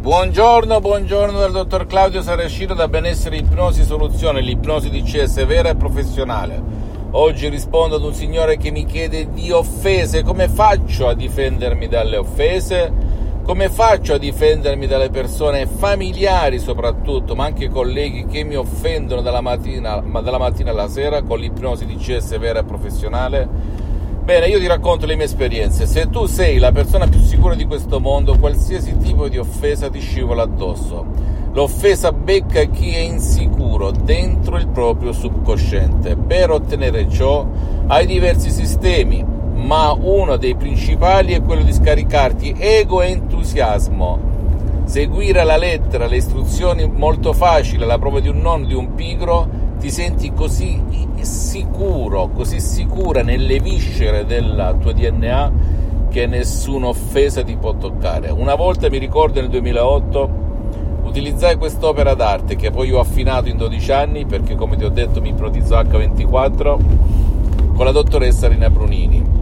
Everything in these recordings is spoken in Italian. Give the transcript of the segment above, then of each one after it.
Buongiorno, buongiorno dal dottor Claudio Saracino da Benessere Ipnosi Soluzione, l'ipnosi di CS vera e professionale. Oggi rispondo ad un signore che mi chiede di offese, come faccio a difendermi dalle offese? Come faccio a difendermi dalle persone familiari soprattutto, ma anche colleghi che mi offendono dalla mattina, dalla mattina alla sera con l'ipnosi di CS vera e professionale? Bene, io ti racconto le mie esperienze. Se tu sei la persona più sicura di questo mondo, qualsiasi tipo di offesa ti scivola addosso. L'offesa becca chi è insicuro dentro il proprio subconsciente. Per ottenere ciò hai diversi sistemi ma uno dei principali è quello di scaricarti ego e entusiasmo. Seguire alla lettera le istruzioni molto facile, la prova di un nonno, di un pigro, ti senti così sicuro, così sicura nelle viscere del tuo DNA che nessuna offesa ti può toccare. Una volta mi ricordo nel 2008 utilizzai quest'opera d'arte che poi ho affinato in 12 anni perché come ti ho detto mi ipnotizzo H24 con la dottoressa Rina Brunini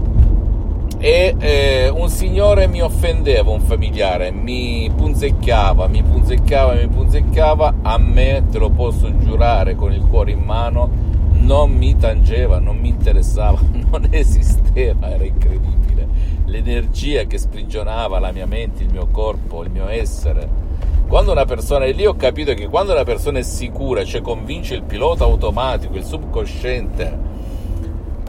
e eh, un signore mi offendeva, un familiare, mi punzecchiava, mi punzecchiava, mi punzecchiava, a me, te lo posso giurare con il cuore in mano, non mi tangeva, non mi interessava, non esisteva, era incredibile. L'energia che sprigionava la mia mente, il mio corpo, il mio essere. Quando una persona, e lì ho capito che quando una persona è sicura, cioè convince il pilota automatico, il subconsciente,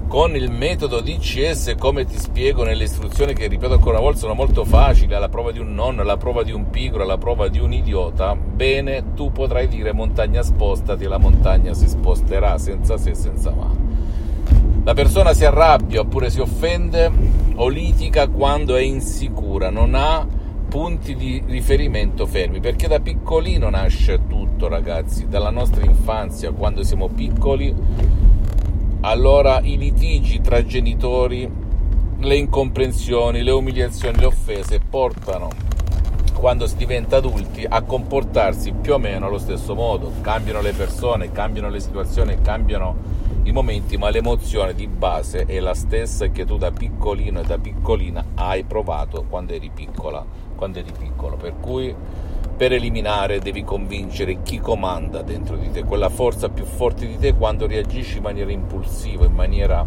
con il metodo DCS, come ti spiego nelle istruzioni che ripeto ancora una volta sono molto facili, alla prova di un nonno, alla prova di un pigro, alla prova di un idiota, bene, tu potrai dire montagna spostati e la montagna si sposterà senza se senza ma. La persona si arrabbia oppure si offende o litiga quando è insicura, non ha punti di riferimento fermi, perché da piccolino nasce tutto, ragazzi, dalla nostra infanzia, quando siamo piccoli allora i litigi tra genitori, le incomprensioni, le umiliazioni, le offese portano, quando si diventa adulti, a comportarsi più o meno allo stesso modo. Cambiano le persone, cambiano le situazioni, cambiano i momenti, ma l'emozione di base è la stessa che tu da piccolino e da piccolina hai provato quando eri piccola, quando eri piccolo. Per cui per eliminare devi convincere chi comanda dentro di te, quella forza più forte di te quando reagisci in maniera impulsiva, in maniera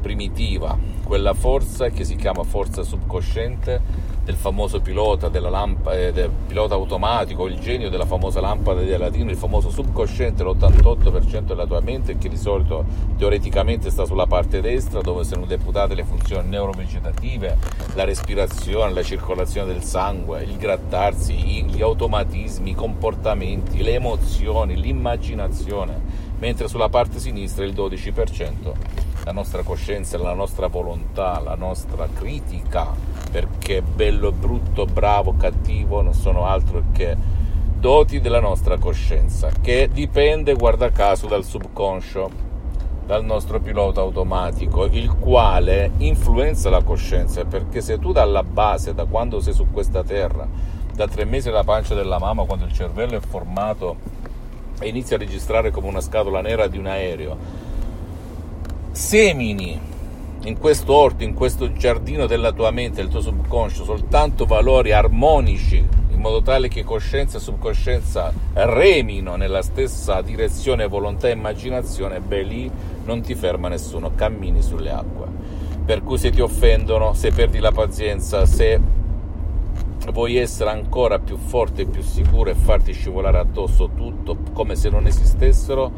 primitiva, quella forza che si chiama forza subconsciente del famoso pilota, lampa, eh, del pilota automatico, il genio della famosa lampada di Aladino, il famoso subconsciente, l'88% della tua mente che di solito teoreticamente sta sulla parte destra dove sono deputate le funzioni neurovegetative, la respirazione, la circolazione del sangue, il grattarsi, gli automatismi, i comportamenti, le emozioni, l'immaginazione, mentre sulla parte sinistra il 12% la nostra coscienza, la nostra volontà, la nostra critica, perché bello, brutto, bravo, cattivo non sono altro che doti della nostra coscienza, che dipende, guarda caso, dal subconscio, dal nostro pilota automatico, il quale influenza la coscienza, perché se tu dalla base, da quando sei su questa terra, da tre mesi alla pancia della mamma, quando il cervello è formato e inizia a registrare come una scatola nera di un aereo, semini in questo orto, in questo giardino della tua mente, del tuo subconscio, soltanto valori armonici, in modo tale che coscienza e subconscienza remino nella stessa direzione, volontà e immaginazione, beh lì non ti ferma nessuno, cammini sulle acque. Per cui se ti offendono, se perdi la pazienza, se vuoi essere ancora più forte e più sicuro e farti scivolare addosso tutto come se non esistessero,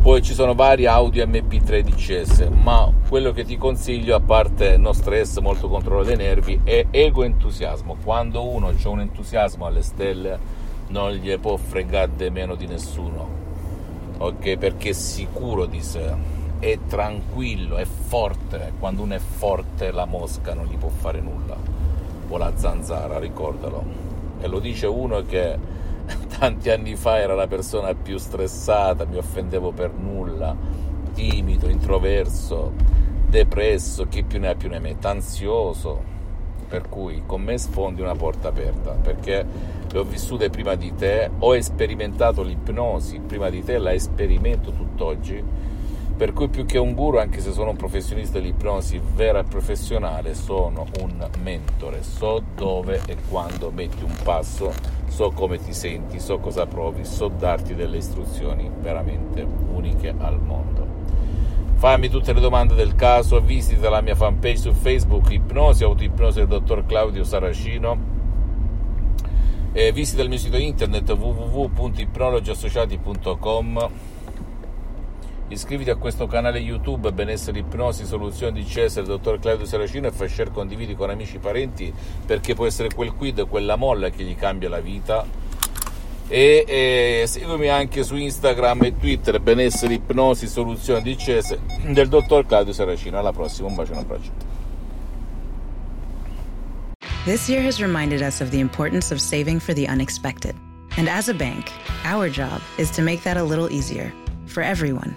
poi ci sono vari audio MP3 DCS, ma quello che ti consiglio, a parte no stress, molto controllo dei nervi, è ego entusiasmo. Quando uno ha un entusiasmo alle stelle, non gli può fregare meno di nessuno, ok? Perché è sicuro di sé, è tranquillo, è forte. Quando uno è forte, la mosca non gli può fare nulla o la zanzara, ricordalo. E lo dice uno che tanti anni fa era la persona più stressata, mi offendevo per nulla, timido, introverso, depresso, chi più ne ha più ne mette, ansioso. Per cui con me sfondi una porta aperta, perché le ho vissute prima di te, ho sperimentato l'ipnosi prima di te, la sperimento tutt'oggi per cui più che un guru, anche se sono un professionista dell'ipnosi vera e professionale, sono un mentore, so dove e quando metti un passo, so come ti senti, so cosa provi, so darti delle istruzioni veramente uniche al mondo. Fammi tutte le domande del caso, visita la mia fanpage su Facebook, Ipnosi, Autoipnosi del dottor Claudio Saracino. Visita il mio sito internet www.ipnologiassociati.com Iscriviti a questo canale YouTube Benessere Ipnosi Soluzioni di Cesare, dottor Claudio Saracino e fai share, condividi con amici e parenti perché può essere quel quid, quella molla che gli cambia la vita. E, e seguimi anche su Instagram e Twitter Benessere Ipnosi Soluzioni di Cesare del dottor Claudio Saracino. Alla prossima, un bacio e un abbraccio. This year has reminded us of the importance of saving for the unexpected. And as a bank, our job is to make that a little easier for everyone.